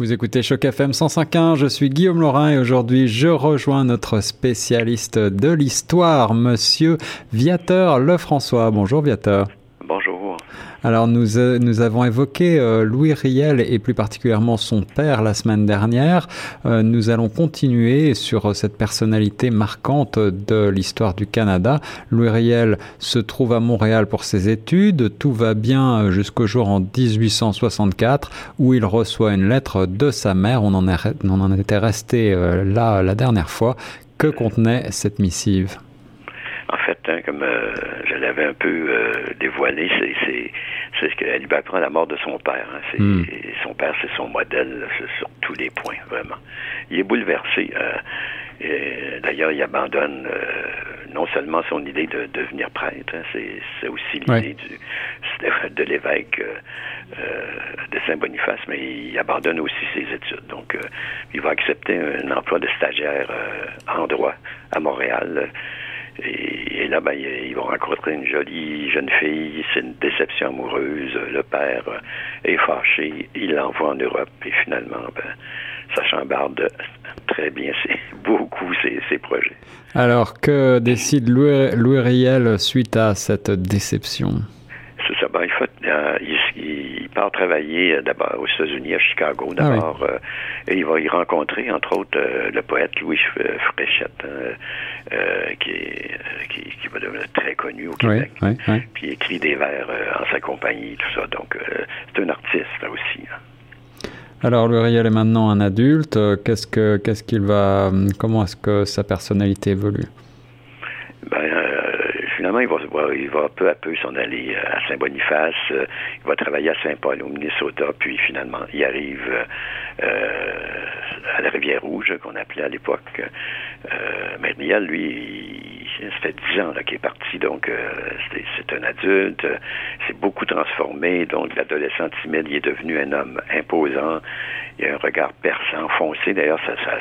Vous écoutez Choc FM 105.1, je suis Guillaume Laurin et aujourd'hui je rejoins notre spécialiste de l'histoire, monsieur Viateur Lefrançois. Bonjour Viateur. Alors nous, euh, nous avons évoqué euh, Louis Riel et plus particulièrement son père la semaine dernière. Euh, nous allons continuer sur cette personnalité marquante de l'histoire du Canada. Louis Riel se trouve à Montréal pour ses études. Tout va bien jusqu'au jour en 1864 où il reçoit une lettre de sa mère. On en, on en était resté là la dernière fois. Que contenait cette missive? En fait, hein, comme je l'avais un peu dévoilé, c'est c'est ce qu'elle lui apprend la mort de son père. Hein. Hmm. Son père, c'est son modèle sur tous les points, vraiment. Il est bouleversé. Euh, d'ailleurs, il abandonne euh, non seulement son idée de, devenir prêtre, hein, c'est aussi l'idée de l'évêque euh, de Saint-Boniface, mais il abandonne aussi ses études. Donc, il va accepter un emploi de stagiaire en droit à Montréal. Et, là, ben, ils vont rencontrer une jolie jeune fille. C'est une déception amoureuse. Le père est fâché. Il l'envoie en Europe. Et finalement, ben, ça chambarde très bien beaucoup ses, projets. Alors, que décide Louis, Louis Riel suite à cette déception? C'est ça. Ben, il, faut, euh, il, part travailler euh, d'abord aux États-Unis, à Chicago ah d'abord, euh, et il va y rencontrer, entre autres, le poète Louis Fréchette, hein, qui, est, qui, va devenir très connu au Québec. Puis il écrit des vers en sa compagnie, tout ça. Donc, c'est un artiste, là aussi. Hein. Alors, Riel est maintenant un adulte. Qu'est-ce que, qu'est-ce qu'il va, comment est-ce que sa personnalité évolue? Ben, finalement, il va, il peu à peu s'en aller euh, à Saint-Boniface. Euh, il va travailler à Saint-Paul, au Minnesota, puis finalement, il arrive euh, à la Rivière-Rouge, qu'on appelait à l'époque. mais Riel, lui, ça fait dix ans qu'il est parti, donc c'est un adulte. C'est beaucoup transformé, donc l'adolescent timide, il est devenu un homme imposant. Il a un regard perçant, foncé. D'ailleurs, ça, ça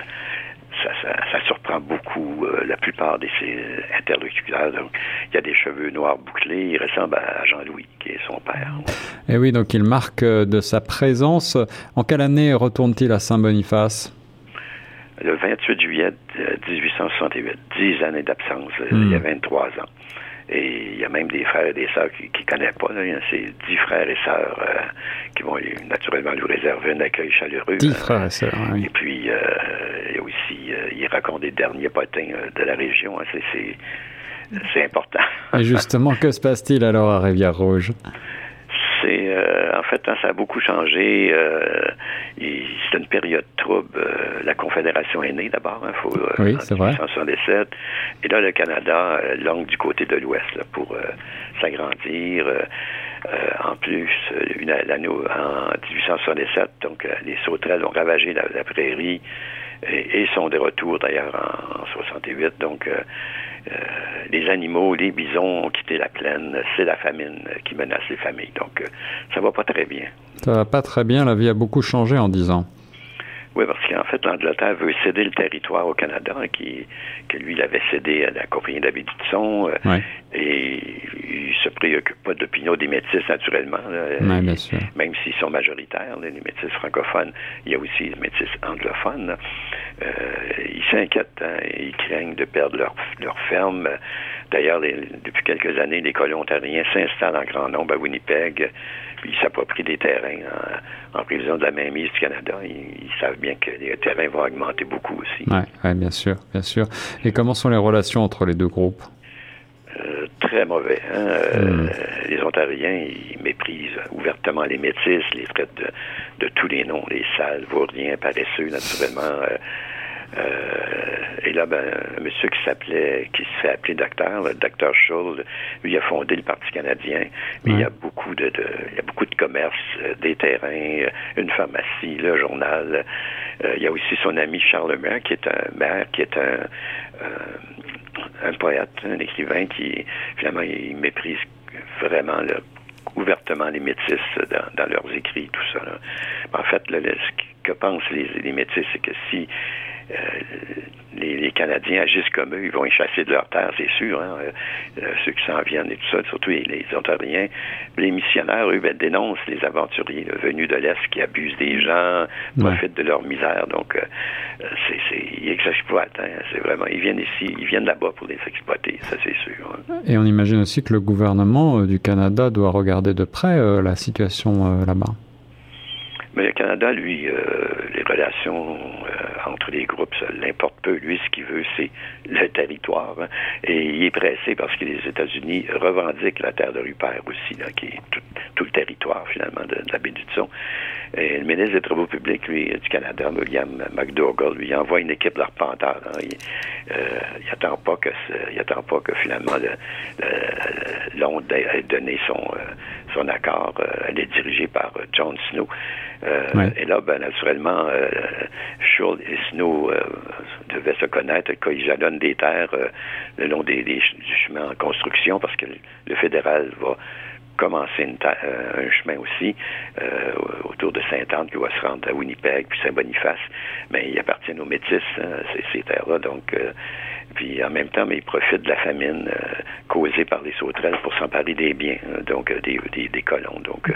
ça, surprend beaucoup euh, la plupart de ses interlocuteurs. Donc, il y a des cheveux noirs bouclés. Il ressemble à Jean-Louis, qui est son père. Et eh oui, donc il marque euh, de sa présence. En quelle année retourne-t-il à Saint-Boniface? Le 28 juillet 1868. Dix années d'absence. Il y a 23 hmm. ans. Et il y a même des frères et des sœurs qui ne connaissent pas. Là. C'est dix frères et sœurs euh, qui vont naturellement lui réserver un accueil chaleureux. Dix frères et sœurs, oui. Et puis, il y a aussi, il raconte des derniers potins euh, de la région. Hein. C'est important. et justement, que se passe-t-il alors à Rivière-Rouge? C'est euh, en fait, hein, ça a beaucoup changé. Euh, c'est une période trouble. Euh, la Confédération est née d'abord, il hein, faut oui, c'est vrai. Et là, le Canada longue du côté de l'Ouest pour s'agrandir. en plus, l'année en 1867, donc les sauterelles ont ravagé la, prairie et, sont de retour d'ailleurs en, 68. Donc euh, les animaux, les bisons ont quitté la plaine. C'est la famine qui menace les familles. Donc, euh, ça va pas très bien. Ça va pas très bien. La vie a beaucoup changé en dix ans. Oui, parce qu'en fait, l'Angleterre veut céder le territoire au Canada, qui, que lui l'avait cédé à la compagnie d'Abbé euh, Et il se préoccupe pas de l'opinion des métis, naturellement. bien sûr. Même s'ils sont majoritaires, les métis francophones, il y a aussi les métis anglophones. Euh, ils s'inquiètent, hein, ils craignent de perdre leur, leur ferme. D'ailleurs, depuis quelques années, les colons ontariens s'installent en grand nombre à Winnipeg, ils s'approprient des terrains en, prévision de la mainmise du Canada. Ils, savent bien que les terrains vont augmenter beaucoup aussi. Oui, ouais, bien sûr, bien sûr. Et comment sont les relations entre les deux groupes? Euh, très mauvais. Hein? Euh, hmm. les Ontariens, ils méprisent ouvertement les métis, les traitent de, tous les noms, les sales, vauriens, paresseux, naturellement. Euh, et là, ben, un monsieur qui s'appelait, qui se fait appeler docteur, le docteur Schultz, lui a fondé le Parti canadien, mais il y a beaucoup de, il y a beaucoup de commerce, euh, des terrains, euh, une pharmacie, le journal. il y a aussi son ami Charles Maire, qui est un maire, qui est un, un poète, un écrivain qui, finalement, il méprise vraiment ouvertement les métis dans, leurs écrits, tout ça. En fait, ce que pensent les, les métis, c'est que si les, Canadiens agissent comme eux, ils vont chasser de leur terre, c'est sûr, hein, ceux qui s'en viennent et tout ça, surtout les, Ontariens. Les missionnaires, eux, ben, dénoncent les aventuriers venus de l'Est qui abusent des gens, profitent de leur misère. Donc, c'est, ils exploitent. Hein, c'est vraiment, ils viennent ici, ils viennent là-bas pour les exploiter, ça c'est sûr. Hein. Et on imagine aussi que le gouvernement du Canada doit regarder de près la situation là-bas. Mais le Canada, lui, euh, les relations euh, entre les groupes, ça l'importe peu. Lui, ce qu'il veut, c'est le territoire. Hein. Et il est pressé parce que les États-Unis revendiquent la terre de Rupert aussi, qui est tout, le territoire, finalement, de, la baie. Et le ministre des Travaux publics, lui, du Canada, William McDougall, lui, envoie une équipe d'arpenteurs. Hein. Il, euh, attend pas que il attend pas que finalement l'onde ait donné son, son accord. elle est dirigée par John Snow. Euh, et là, ben, naturellement, euh, Schultz et Snow euh, devaient se connaître quand ils jalonnent des terres le long des, des, du chemin en construction parce que le fédéral va commencer un chemin aussi autour de Sainte-Anne qui va se rendre à Winnipeg puis Saint-Boniface. Mais ils appartiennent aux Métis, hein, ces, ces terres-là. Donc, puis en même temps, mais ils profitent de la famine euh, causée par les sauterelles pour s'emparer des biens, hein, donc euh, des, des, colons. Donc euh,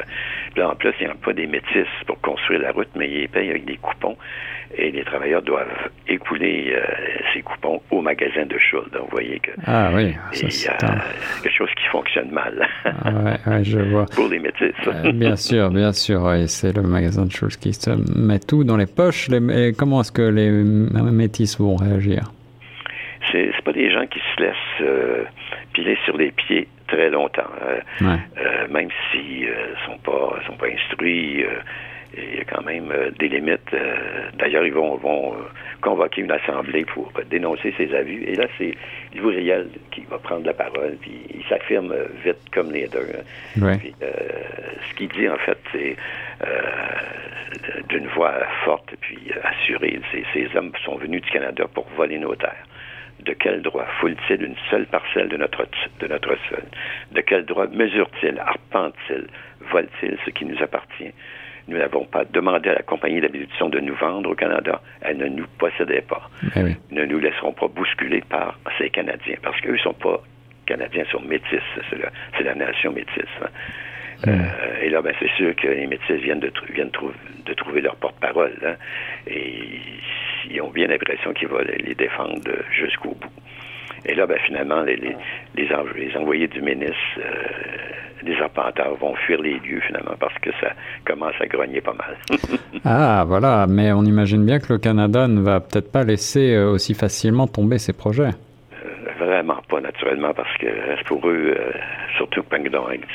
là, en plus, il n'y a pas des métis pour construire la route, mais ils payent avec des coupons. Et les travailleurs doivent écouler ces coupons au magasin de Schultz. Donc, vous voyez que ah, oui, il y a quelque chose qui fonctionne mal. ah, je vois. Pour les métis. bien sûr, bien sûr. c'est le magasin de Schultz qui se met tout dans les poches. Les, comment est-ce que les métis vont réagir? C'est pas des gens qui se laissent euh, piler sur les pieds très longtemps. Euh, euh, même s'ils sont pas sont pas instruits, il y a quand même des limites. D'ailleurs, ils vont, vont convoquer une assemblée pour dénoncer ces abus. Et là, c'est Louis qui va prendre la parole, puis il s'affirme vite comme les deux. ce qu'il dit, en fait, c'est d'une voix forte puis assurée. Ces hommes sont venus du Canada pour voler nos terres. De quel droit foule-t-il une seule parcelle de notre, de notre sol? De quel droit mesure-t-il, arpente-t-il, vole-t-il ce qui nous appartient? Nous n'avons pas demandé à la compagnie d'habitude de nous vendre au Canada. Elle ne nous possédait pas. Eh nous ne nous laisserons pas bousculer par ces Canadiens, parce qu'eux ne sont pas Canadiens, ils sont métis. C'est la, nation métisse. Hein. Euh, et là, ben, c'est sûr que les métis viennent de, viennent de trouver leur porte-parole. Hein. et ils ont bien l'impression qu'ils vont les défendre jusqu'au bout. Et là, ben, finalement, les, les, les, envoyés du ministre, euh, des arpenteurs vont fuir les lieux, finalement, parce que ça commence à grogner pas mal. ah, voilà. Mais on imagine bien que le Canada ne va peut-être pas laisser euh, aussi facilement tomber ses projets. Euh, vraiment pas, naturellement, parce que pour eux, surtout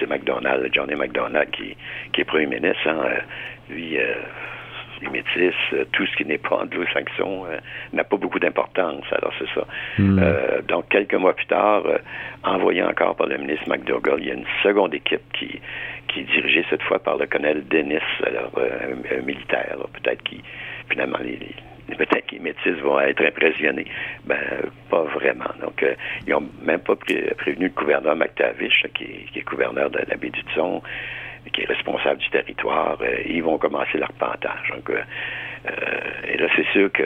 c'est McDonald, Johnny McDonald, qui, qui est premier ministre, hein, lui les métis, euh, tout ce qui n'est pas anglo-saxon euh, n'a pas beaucoup d'importance. Alors c'est ça. Hmm. Euh, donc quelques mois plus tard, envoyé encore par le ministre McDougall, il y a une seconde équipe qui qui est dirigée cette fois par le colonel Dennis, alors un, militaire, peut-être qui finalement les, peut-être que les métis vont être impressionnés. Ben, pas vraiment. Donc, ils n'ont même pas prévenu le gouverneur McTavish, qui, est, gouverneur de la baie du Tson qui est responsable du territoire, euh, ils vont commencer l'arpentage. Donc, euh, euh, et là, c'est sûr que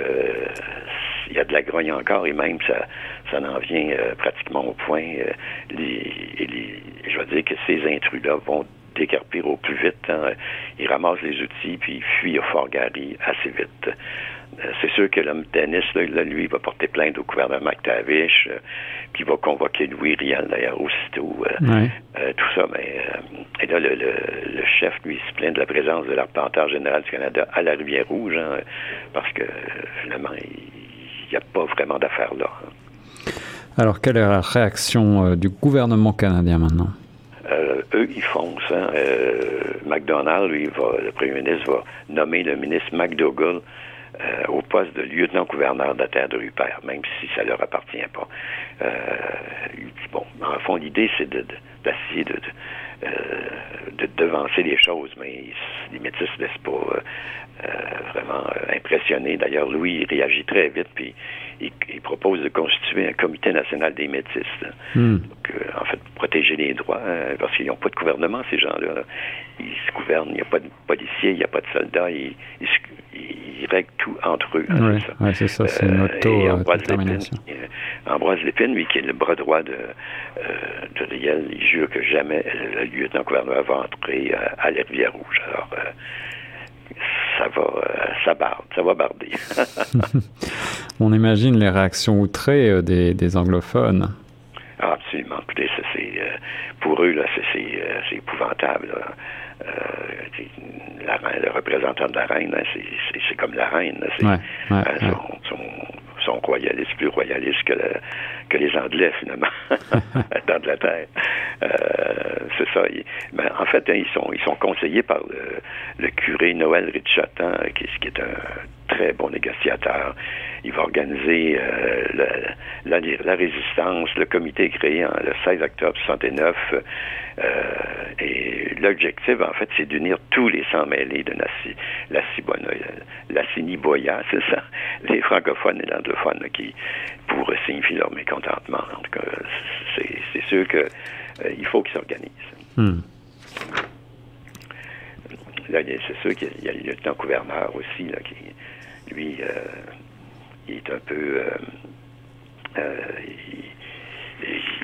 il y a de la grogne encore et même ça, ça en vient pratiquement au point. je veux dire que ces intrus-là vont décarpir au plus vite. Hein. Ils ramassent les outils puis ils fuient au Fort Garry assez vite. Euh, c'est sûr que l'homme Dennis, là, lui, va porter plainte au gouvernement McTavish, euh, puis il va convoquer Louis Riel, d'ailleurs, aussitôt. Euh, tout ça, mais et là, le, chef, lui, se plaint de la présence de l'arpenteur général du Canada à la Rivière-Rouge, hein, parce que, finalement, il n'y a pas vraiment d'affaires là. Hein. Alors, quelle est la réaction du gouvernement canadien maintenant? eux, ils foncent. Hein. McDonald, lui, va, le premier ministre, va nommer le ministre McDougall euh, au poste de lieutenant-gouverneur de la terre de Rupert, même si ça leur appartient pas. Euh, bon, en fond, l'idée, c'est d'essayer de, de, euh, de, devancer les choses, mais les métis ne laissent pas vraiment impressionner. D'ailleurs, Louis réagit très vite, puis il, propose de constituer un comité national des métis. Hmm. en fait, protéger les droits, hein, parce qu'ils n'ont pas de gouvernement, ces gens-là. Ils se gouvernent, il n'y a pas de policiers, il n'y a pas de soldats, ils, ils, règlent tout entre eux. Hein, oui, c'est ça, c'est une auto-détermination. Ambroise Lépine, lui, qui est le bras droit de, de Riel, il jure que jamais le lieutenant-gouverneur va entrer à, la Rivière-Rouge. Alors, ça va, ça barde, ça va barder. On imagine les réactions outrées des, des anglophones. Absolument. Écoutez, c'est, pour eux, là, c'est, épouvantable. Euh, la le représentant de la reine, c'est comme la reine. Ouais, son, son, royaliste, plus royaliste que, que les Anglais, finalement, dans de la terre. Euh, c'est ça. Ben, en fait, hein, ils, sont, ils sont conseillés par le, curé Noël Richot, hein, qui, qui est un très bon négociateur. Il va organiser euh, la, la, résistance. Le comité créé le 16 octobre 69. Euh, et l'objectif, en fait, c'est d'unir tous les sans-mêlés de la, la, la Siniboya, c'est ça, les francophones et l'anglophone qui, pour signifier leur mécontentement. En tout cas, c'est sûr qu'il euh, faut qu'ils s'organisent. Là, c'est sûr qu'il y a le lieutenant-gouverneur aussi, là, qui, lui, euh, il est un peu... Euh, euh,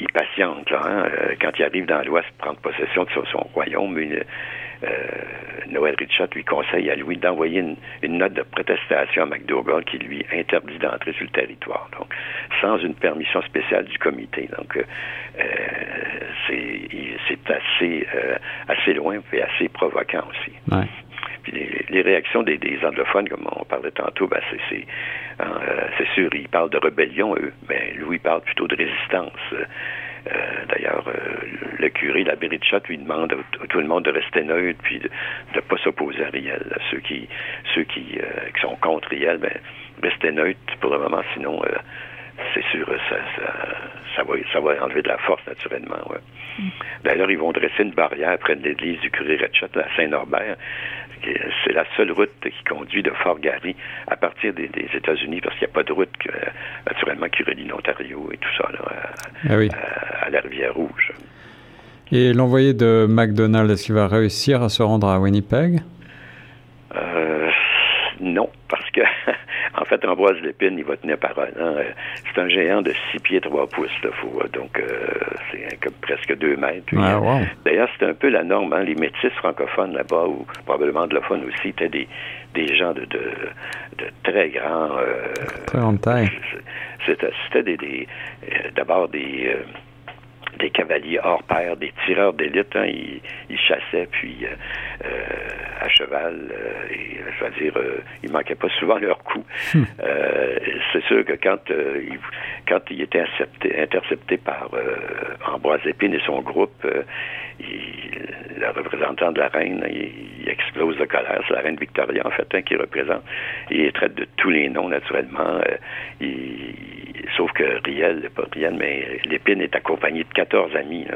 il, patiente, là, hein, quand il arrive dans l'Ouest prendre possession de son, royaume. Noël Richard lui conseille à Louis d'envoyer une, note de protestation à McDougall qui lui interdit d'entrer sur le territoire, donc sans une permission spéciale du comité. Donc c'est assez assez loin et assez provoquant aussi. Ouais les, réactions des, anglophones, comme on parlait tantôt, ben c'est hein, euh, sûr, ils parlent de rébellion, eux, mais il parle plutôt de résistance. Euh, d'ailleurs, euh, le curé, l'abbé Richard, lui demande à, tout le monde de rester neutre, puis de ne pas s'opposer à Riel. Ceux qui ceux qui, sont contre Riel, ben, restez neutre pour le moment, sinon c'est sûr, ça, ça, va, ça va enlever de la force, naturellement. Mm. D'ailleurs, ils vont dresser une barrière près de l'église du curé Retchett, à Saint-Norbert. C'est la seule route qui conduit de Fort Garry à partir des, États-Unis, parce qu'il n'y a pas de route, naturellement, qui relie l'Ontario et tout ça, ah à, la Rivière-Rouge. Et l'envoyé de McDonald, est-ce qu'il va réussir à se rendre à Winnipeg? Euh, non, parce que en fait, Ambroise Lépine, il va tenir parole. Hein. C'est un géant de 6 pieds 3 pouces, là, faut, donc euh, c'est presque 2 mètres. Euh, d'ailleurs, c'est un peu la norme. Hein. Les métis francophones là-bas, ou probablement anglophones aussi, étaient des, des gens de, de, très grands... Euh, très grande taille. C'était des, des d'abord des des cavaliers hors pair, des tireurs d'élite. Hein, ils, chassaient, puis euh, euh, à cheval, euh, et je veux dire, ils manquaient pas souvent leur coup. Hmm. c'est sûr que quand il, quand il était intercepté, par Ambroise Épine et son groupe, le représentant de la reine, il, explose de colère. C'est la reine Victoria, en fait, hein, qui représente. Il traite de tous les noms, naturellement. sauf que Riel, pas Riel, mais Lépine est accompagné de 14 amis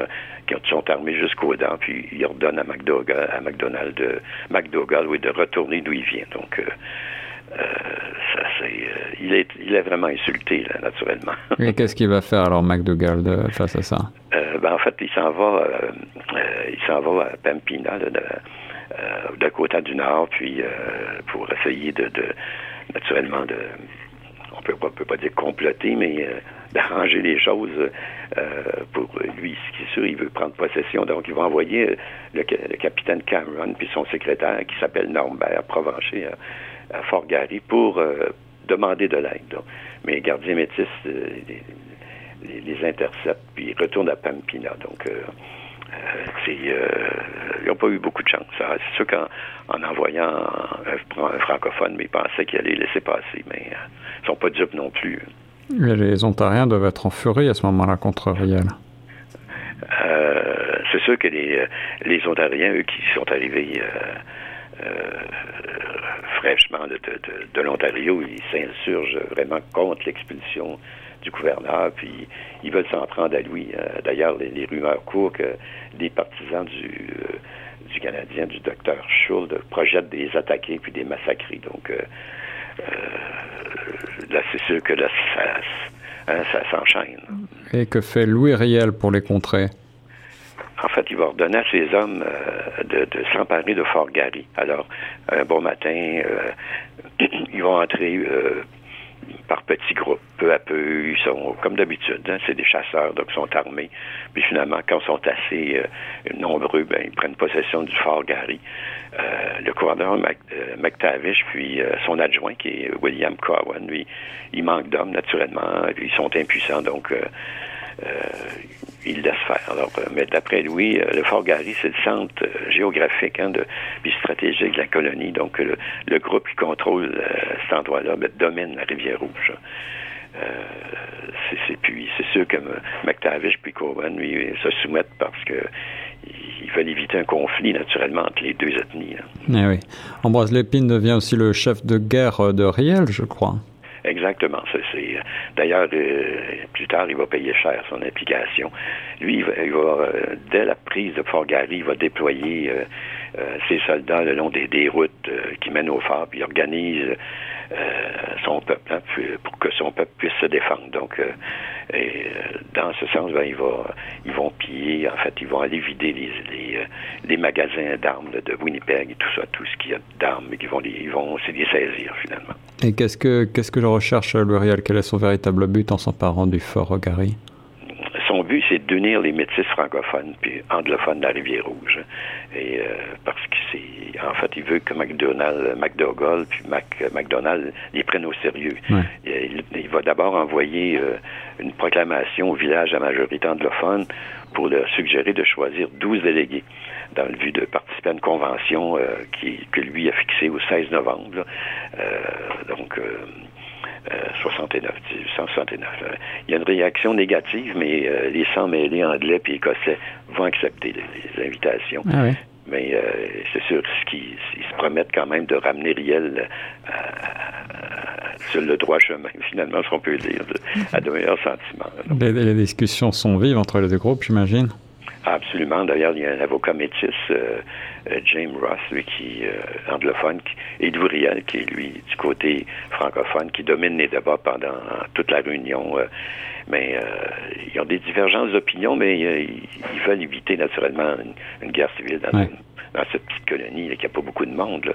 qui sont armés jusqu'aux dents, puis il ordonne à McDougall, à McDonald de, McDougall oui, de retourner d'où il vient. Donc, euh, euh, ça, c'est, euh, il, est, il est vraiment insulté, là, naturellement. Et qu'est-ce qu'il va faire alors, McDougall, de, face à ça? ben, en fait, il s'en va, il s'en va à Pampina, de, Dakota du Nord, puis pour essayer de, de naturellement, de on peut pas, peut pas dire comploter, mais euh, d'arranger les choses euh, pour lui. Ce qui est sûr, il veut prendre possession. Donc, il va envoyer euh, le, capitaine Cameron puis son secrétaire, qui s'appelle Norbert Provencher, à, Fort Garry pour demander de l'aide. Mais les gardiens métis les, les, interceptent, puis ils retournent à Pampina. Donc, euh, ils n'ont pas eu beaucoup de chance. C'est sûr qu'en envoyant un, francophone, mais ils pensaient qu'ils allaient laisser passer, mais euh, ils ne sont pas dupes non plus. les Ontariens doivent être en furie à ce moment-là contre Riel. Euh, c'est sûr que les, les Ontariens, eux, qui sont arrivés fraîchement de, l'Ontario, ils s'insurgent vraiment contre l'expulsion du gouverneur, puis ils veulent s'en prendre à lui. Euh, d'ailleurs, les, rumeurs courent que des partisans du, euh, du Canadien, du docteur Schultz, projettent des attaquer puis des massacrer. Donc, euh, là, c'est sûr que là, ça, hein, ça s'enchaîne. Et que fait Louis Riel pour les contrer? En fait, il va ordonner à ses hommes de, s'emparer de Fort Garry. Alors, un bon matin, ils vont entrer par petits groupes, peu à peu. Ils sont, comme d'habitude, hein, c'est des chasseurs, donc ils sont armés. Puis finalement, quand ils sont assez nombreux, ben, ils prennent possession du fort Gary. le commandeur McTavish, puis son adjoint, qui est William Cowan, lui, il manque d'hommes, naturellement. Ils sont impuissants, donc euh, il laisse faire. Alors, euh, mais d'après lui, euh, le Fort Garry, c'est le centre géographique hein, de, puis stratégique de la colonie. Donc, le, groupe qui contrôle cet endroit-là domine la rivière Rouge. c'est sûr que McTavish puis Cowan lui se soumettent parce que ils veulent éviter un conflit naturellement entre les deux ethnies. Eh oui. Ambroise Lépine devient aussi le chef de guerre de Riel, je crois. Exactement. C'est, d'ailleurs, euh, plus tard, il va payer cher son implication. Lui, il va, euh, dès la prise de Fort Garry, il va déployer euh, ses soldats le long des, routes qui mènent au phare, puis organise son peuple hein, pour que son peuple puisse se défendre. Donc, dans ce sens, ben, ils vont piller, en fait, ils vont aller vider les, les, les magasins d'armes de Winnipeg et tout ça, tout ce qu'il y a d'armes, qu'ils vont, ils vont les saisir finalement. Et qu'est-ce que, qu'est-ce que je recherche, L'Uriel Quel est son véritable but en s'emparant du fort Gary son but, c'est d'unir les métis francophones puis anglophones de la Rivière-Rouge. Et euh, parce que c'est, en fait, il veut que McDonald, McDougall puis Mac, McDonald les prennent au sérieux. Il, va d'abord envoyer euh, une proclamation au village à majorité anglophone pour leur suggérer de choisir 12 délégués dans le but de participer à une convention euh, qui, que lui a fixée au 16 novembre. donc, 69, 169. Il y a une réaction négative, mais euh, les 100 mêlés anglais et écossais vont accepter les, invitations. Ah mais euh, c'est sûr qu'ils se promettent quand même de ramener Riel euh, sur le droit chemin, finalement, ce qu'on peut dire, à de meilleurs sentiments. les, discussions sont vives entre les deux groupes, j'imagine? Absolument. D'ailleurs, il y a un avocat métis, euh, euh, James Ross, lui, qui euh, anglophone, et Riel, qui est lui du côté francophone, qui domine les débats pendant toute la réunion. mais ils ont des divergences d'opinion, mais ils veulent éviter naturellement une, guerre civile dans, cette petite colonie qui n'a pas beaucoup de monde.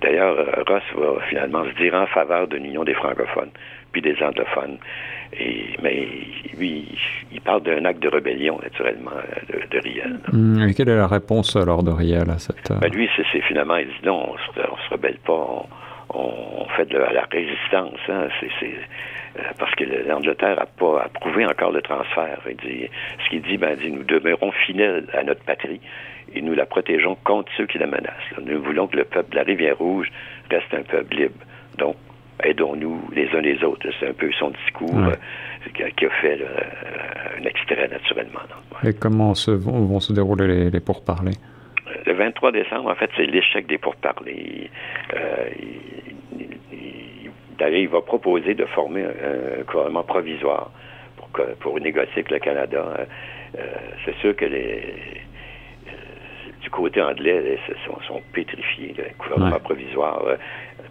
D'ailleurs, Ross va finalement se dire en faveur d'une union des francophones puis des anglophones. Et, mais lui, il parle d'un acte de rébellion, naturellement, de, de Riel. Hum, et quelle est la réponse alors de Riel à cette... Ben, lui, c'est finalement, il dit non, on se, se rebelle pas, on, fait de la, résistance. Hein, c'est euh, parce que l'Angleterre n'a pas approuvé encore le transfert. Il dit, ce qu'il dit, ben, dit, nous demeurons fidèles à notre patrie et nous la protégeons contre ceux qui la menacent. Nous voulons que le peuple de la Rivière-Rouge reste un peuple libre. Donc, aidons-nous les uns les autres. C'est un peu son discours euh, qui, a, fait un extrait naturellement. Et comment se, vont, se dérouler les, pourparlers? Le 23 décembre, en fait, c'est l'échec des pourparlers. Euh, D'ailleurs, il va proposer de former un, gouvernement provisoire pour, que, pour négocier avec le Canada. Euh, c'est sûr que les, du côté anglais, ils sont, sont pétrifiés. Le gouvernement provisoire,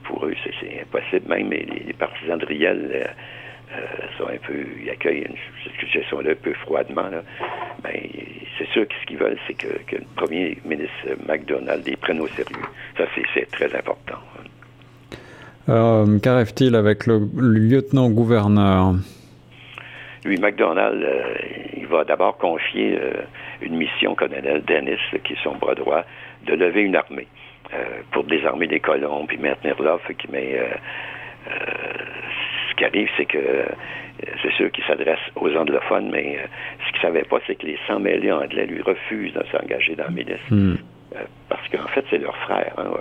pour eux, c'est impossible. Même les, partisans de Riel euh, euh, sont un peu, ils accueillent cette situation-là un peu froidement. Mais c'est sûr que ce qu'ils veulent, c'est que, le premier ministre McDonald les prenne au sérieux. Ça, c'est très important. Euh, Qu'arrive-t-il avec le, lieutenant-gouverneur? Lui, McDonald, il va d'abord confier une mission au colonel Dennis, qui est son bras droit, de lever une armée. Euh, pour désarmer les colons puis maintenir l'offre. Mais euh, euh, ce qui arrive, c'est que c'est sûr qu'il s'adresse aux anglophones, mais ce qu'il ne savait pas, c'est que les 100 mêlés anglais lui refusent de s'engager dans la milice. Euh, parce qu'en fait, c'est leurs frères. Hein.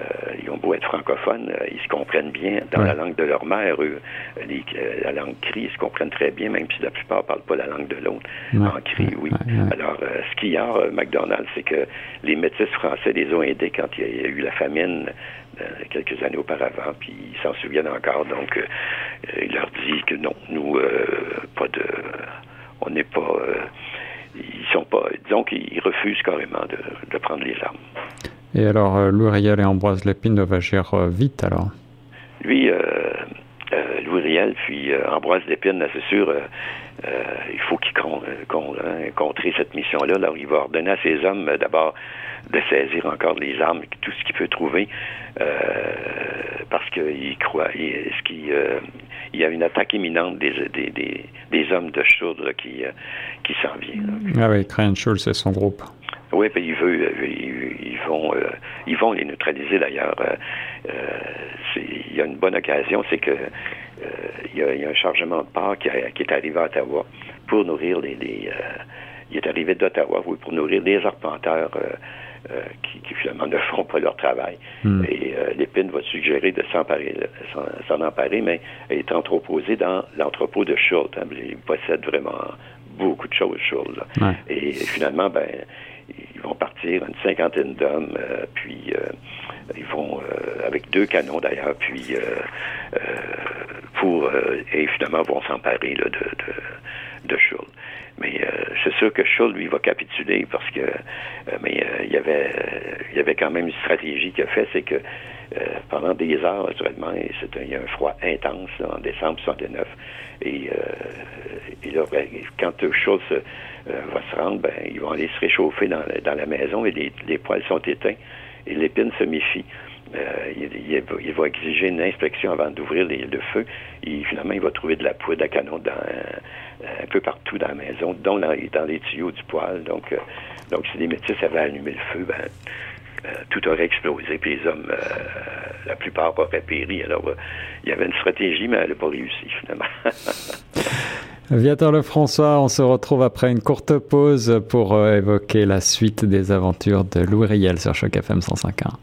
Euh, ils ont beau être francophones, euh, ils se comprennent bien dans la langue de leur mère. Eux, la langue cri, ils se comprennent très bien, même si la plupart ne parlent pas la langue de l'autre. En cri, oui. Alors, ce qu'il y a, McDonald's, c'est que les métis français les ont aidés quand il y a eu la famine quelques années auparavant, puis ils s'en souviennent encore. Donc, il leur dit que non, nous, pas de... On n'est pas ils sont pas, disons qu'ils refusent carrément de, prendre les armes. Et alors, euh, Louis Riel et Ambroise Lépine doivent agir euh, vite alors? Lui, euh, Louis Riel, puis Ambroise Lépine, c'est sûr, il faut qu'ils contrer cette mission-là. Alors, il va ordonner à ses hommes d'abord de saisir encore les armes, tout ce qu'il peut trouver, parce qu'il croit, il, qu'il il y a une attaque imminente des, des, des, hommes de Schultz qui, qui s'en vient. Ah oui, Crane Schultz, c'est son groupe. Oui, puis il veut, ils, vont, ils vont les neutraliser d'ailleurs. il y a une bonne occasion, c'est que il y, a, un chargement de part qui, qui, est arrivé à Ottawa pour nourrir les, il est arrivé d'Ottawa pour nourrir des arpenteurs euh, euh, qui, finalement ne font pas leur travail. Hmm. Et euh, l'épine va suggérer de s'en emparer, mais elle est entreposée dans l'entrepôt de Schultz. Hein. Il possède vraiment beaucoup de choses, Schultz. Et finalement, ben, ils vont partir une cinquantaine d'hommes, puis ils vont avec deux canons d'ailleurs, puis pour et finalement vont s'emparer de, de. Mais euh, c'est sûr que Schultz, lui, va capituler parce que, euh, mais euh, il y avait, il y avait quand même une stratégie qu'il a fait, c'est que pendant des heures, naturellement, c'est il y a un froid intense en décembre 69, et, et là, ben, quand Schultz va se rendre, ben, ils vont aller se réchauffer dans, la maison et les, les poêles sont éteints et l'épine se méfie. Euh, il, va, exiger une inspection avant d'ouvrir le feu. Et finalement, il va trouver de la poudre à canon euh, un peu partout dans la maison, dont dans, les tuyaux du poêle. Donc, euh, donc si les métis avaient allumé le feu, ben, tout aurait explosé, puis les hommes, la plupart auraient péri. Alors, il y avait une stratégie, mais elle n'a pas réussi, finalement. Viateur Lefrançois, on se retrouve après une courte pause pour évoquer la suite des aventures de Louis Riel sur Choc FM 105.1.